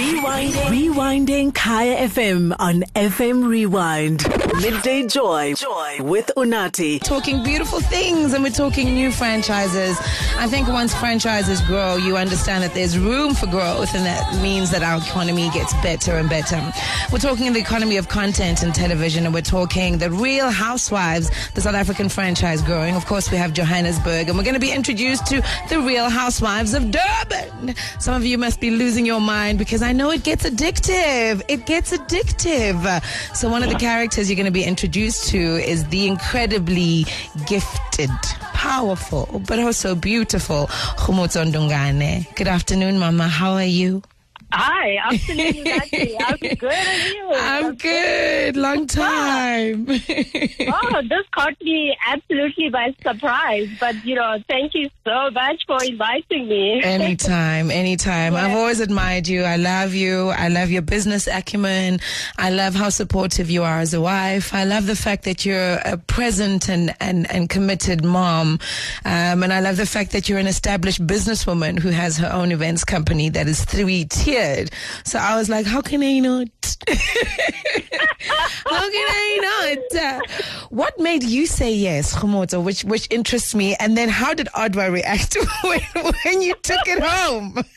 we Rewinding. Rewinding Kaya FM on FM Rewind. Midday Joy. Joy with Unati. talking beautiful things and we're talking new franchises. I think once franchises grow, you understand that there's room for growth and that means that our economy gets better and better. We're talking the economy of content and television and we're talking the Real Housewives, the South African franchise growing. Of course, we have Johannesburg and we're going to be introduced to the Real Housewives of Durban. Some of you must be losing your mind because I know it gets addictive. It gets addictive. So one of the characters you're going to be introduced to is the incredibly gifted, powerful, but also beautiful Kgomotso Ndungane. Good afternoon, Mama. How are you? Hi, afternoon, Nati. I'm good, and you? I'm good. Long time. Oh, this caught me absolutely by surprise. But, you know, thank you so much for inviting me. anytime, anytime. I've always admired you. I love you. I love your business acumen. I love how supportive you are as a wife. I love the fact that you're a present and, and, and committed mom. Um, and I love the fact that you're an established businesswoman who has her own events company that is three tiered. So I was like, how can I not? how can I not? Uh, what made you say yes, Kgomotso, which, which interests me? And then how did Odwa react when, when you took it home?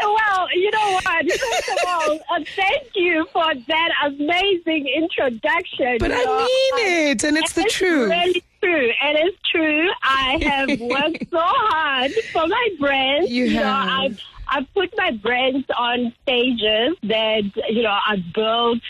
Well, you know what? First of all, uh, thank you for that amazing introduction. But you I know. mean it, and it's the truth. really true. And It is true. I have worked so hard for my brand. You know, have. I've, I've put my brands on stages that, you know, are built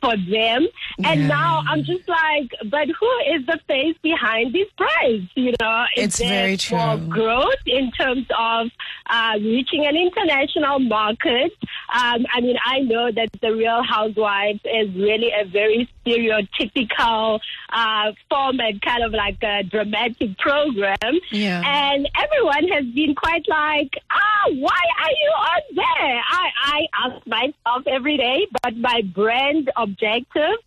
for them. And Yeah. now I'm just like, but who is the face behind these brands? You know, is It's very true. growth in terms of uh, reaching an international market. Um, I mean, I know that the Real Housewives is really a very stereotypical uh, format, kind of like a dramatic program. Yeah. And everyone has been quite like, ah, why are you on there? I, I ask myself every day, but my brand objective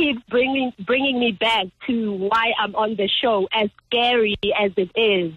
keeps bringing bringing me back to why I'm on the show, as scary as it is.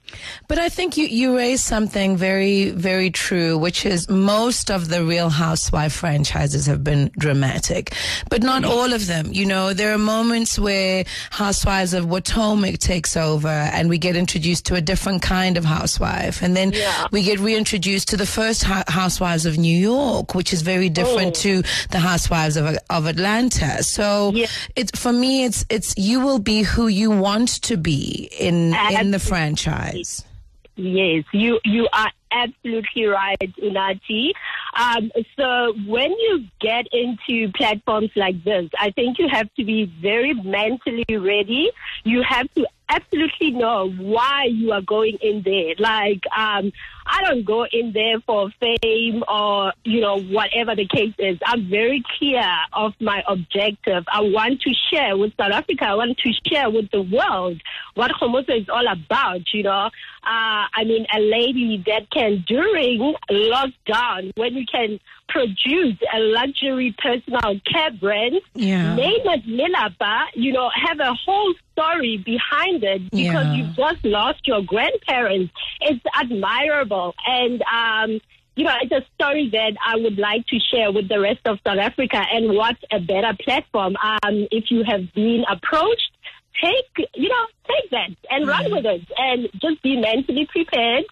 But I think you, you raised something very, very true, which is most of the Real Housewife franchises have been dramatic, but not all of them. You know, there are moments where Housewives of Potomac takes over and we get introduced to a different kind of housewife. And then Yeah. we get reintroduced to the first hou- Housewives of New York, which is very different oh. to the Housewives of, of Atlanta. So Yeah. It's, for me, it's, it's, you will be who you want to be in, in the franchise. Yes, you you are absolutely right, Unati. Um, so when you get into platforms like this, I think you have to be very mentally ready. You have to absolutely know why you are going in there. Like, um, I don't go in there for fame or, you know, whatever the case is. I'm very clear of my objective. I want to share with South Africa. I want to share with the world what Kgomotso is all about, you know. Uh, I mean, a lady that can, during lockdown, when you can produce a luxury personal care brand, Yeah. name it Lilaba, you know, have a whole story behind it because Yeah. you just lost your grandparents. It's admirable. And, um, you know, it's a story that I would like to share with the rest of South Africa. And what a better platform. Um, if you have been approached, take, you know, take that and run with it and just be mentally prepared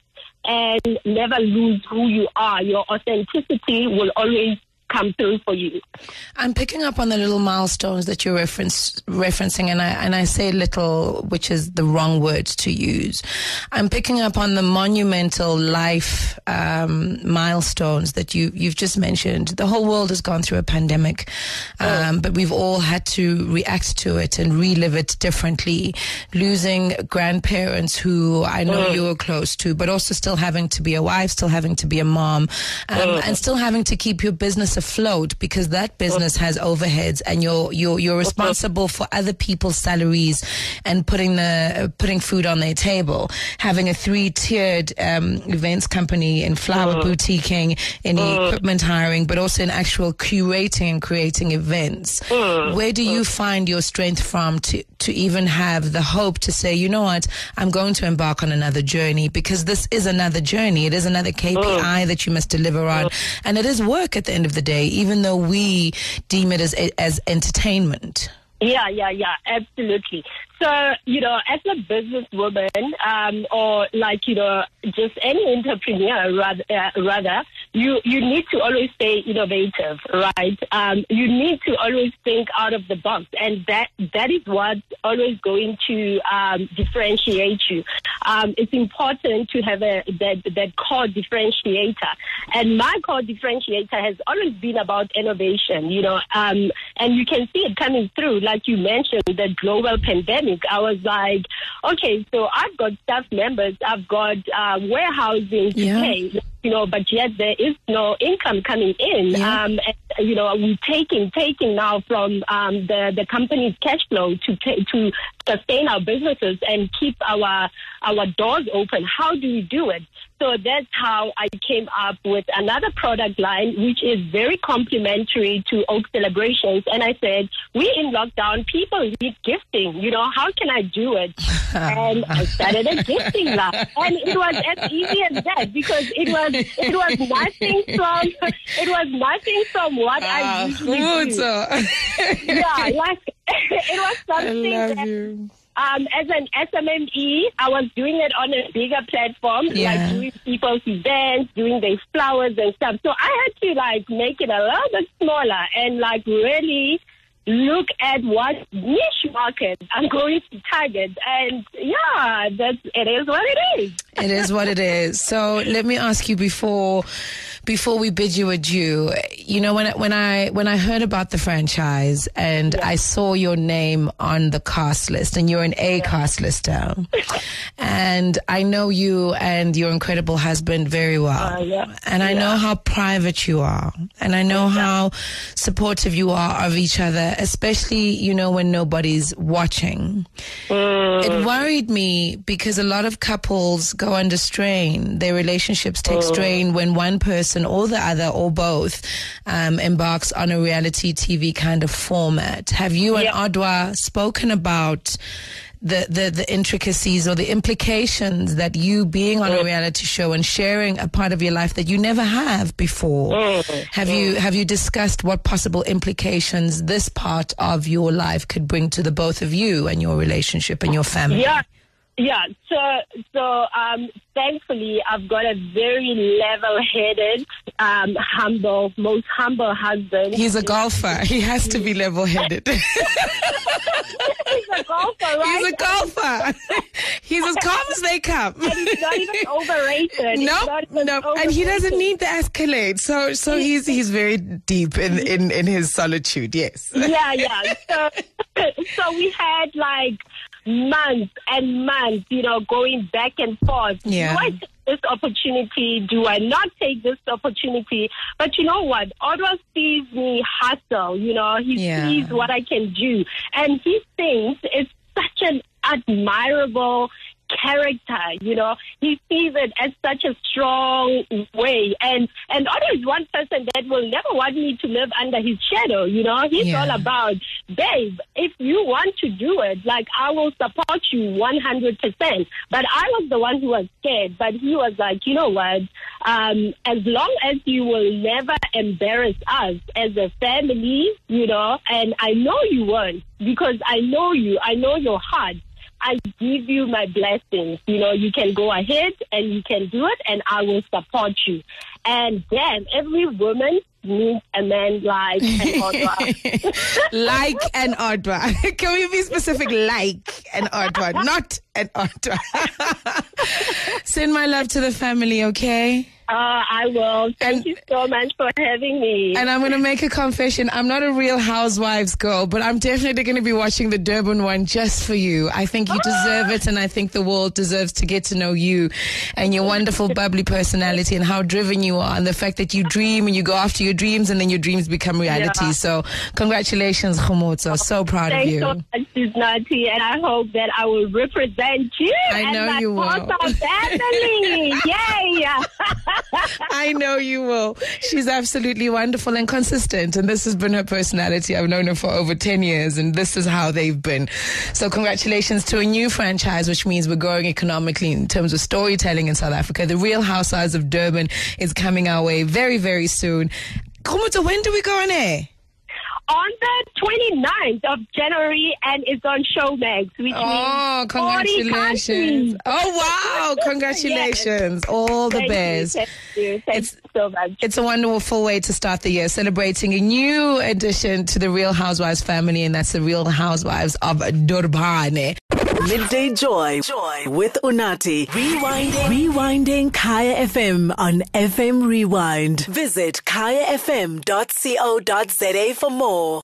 and never lose who you are. Your authenticity will always come through for you. I'm picking up on the little milestones that you're reference, referencing, and I and I say little, which is the wrong word to use. I'm picking up on the monumental life um, milestones that you you've just mentioned. The whole world has gone through a pandemic, um, but we've all had to react to it and relive it differently. Losing grandparents who I know you were close to, but also still having to be a wife, still having to be a mom, um, and still having to keep your business afloat because that business has overheads and you're you're you're responsible for other people's salaries and putting the uh, putting food on their table. Having a three tiered um, events company in flower boutiquing, in equipment hiring, but also in actual curating and creating events. Where do you find your strength from to to even have the hope to say, you know what, I'm going to embark on another journey because this is another journey. It is another KPI that you must deliver on, and it is work at the end of the day, even though we deem it as as entertainment. Yeah, yeah, yeah, absolutely. So, you know, as a businesswoman, um, or like, you know, just any entrepreneur, rather, uh, rather, you, you need to always stay innovative, right? Um, you need to always think out of the box. And that, that is what's always going to, um, differentiate you. Um, it's important to have a, that, that core differentiator. And my core differentiator has always been about innovation, you know, um, and you can see it coming through, like you mentioned, the global pandemic. I was like, okay, so I've got staff members, I've got uh, warehousing to Yeah. pay, you know, but yet there is no income coming in. Yeah. Um, and, you know, we're taking taking now from um, the the company's cash flow to ta- to sustain our businesses and keep our our doors open. How do we do it? So that's how I came up with another product line, which is very complementary to Oak Celebrations. And I said, we in lockdown, people need gifting. You know, how can I do it? and I started a gifting line, and it was as easy as that because it was it was nothing from it was nothing from what I ah, usually do. Yeah, like it was I something love that you. Um, as an SMME, I was doing it on a bigger platform, Yeah. like doing people's events, doing their flowers and stuff. So I had to like make it a little bit smaller and like really look at what niche market I'm going to target. And yeah, that's it is what it is. It is what it is. So let me ask you before before we bid you adieu. You know when I, when I when I heard about the franchise and I saw your name on the cast list and you're an A cast lister, and I know you and your incredible husband very well, Uh, yeah. and I know how private you are, and I know how supportive you are of each other, especially you know when nobody's watching. It worried me because a lot of couples go under strain. Their relationships take strain when one person or the other or both um, embarks on a reality TV kind of format. Have you and Yeah. Odwa spoken about the, the, the intricacies or the implications that you being on a reality show and sharing a part of your life that you never have before? Have you have you discussed what possible implications this part of your life could bring to the both of you and your relationship and your family? Yeah. Yeah, so so um, thankfully I've got a very level-headed, um, humble, most humble husband. He's a golfer. He has to be level headed. He's a golfer, right? He's a golfer. He's as calm as they come. and he's not even overrated. No, even no, and he doesn't need the escalade. So, so he's he's very deep in in in his solitude. Yes. Yeah, yeah. So, so we had like months and months, you know, going back and forth. Yeah. Do I take this opportunity? Do I not take this opportunity? But you know what? Odwa sees me hustle. You know, he Yeah. sees what I can do, and he thinks it's such an admirable character you know. He sees it as such a strong way. And and Otto is one person that will never want me to live under his shadow you know. He's Yeah. all about babe if you want to do it like i will support you 100% but i was the one who was scared. But he was like you know what? Um as long as you will never embarrass us as a family you know and i know you won't because i know you i know your heart I give you my blessings. You know, you can go ahead and you can do it, and I will support you. And damn, every woman needs a man like an Odwa. like an Odwa. Can we be specific? Like an Odwa, not an Odwa. Send my love to the family, okay? Uh, I will. Thank And- you so much for having me. And I'm going to make a confession. I'm not a real housewives girl, but I'm definitely going to be watching the Durban one just for you. I think you deserve it, and I think the world deserves to get to know you and your wonderful, bubbly personality and how driven you are, and the fact that you dream and you go after your dreams, and then your dreams become reality. Yeah. So, congratulations, Kgomotso. So proud of you. Thanks you. so much, Suznati, and I hope that I will represent you I and my you will. Family. Yay! I know you will. She's absolutely wonderful and consistent. And this has been her personality. I've known her for over 10 years, and this is how they've been. So, congratulations to a new franchise, which means we're growing economically in terms of storytelling in South Africa. The Real Housewives of Durban is coming our way very, very soon. Kumuta, when do we go on air? On the 29th of January, and it's on Showmax, which Oh, means 40 congratulations. Oh, wow. Congratulations. All the Thank best. You, thank you. Thank It's- you so much. It's a wonderful way to start the year, celebrating a new addition to the Real Housewives family, and that's the Real Housewives of Durban. Midday Joy. Joy with Unati. Rewinding. Rewinding Kaya FM on FM Rewind. Visit kayafm.co.za for more.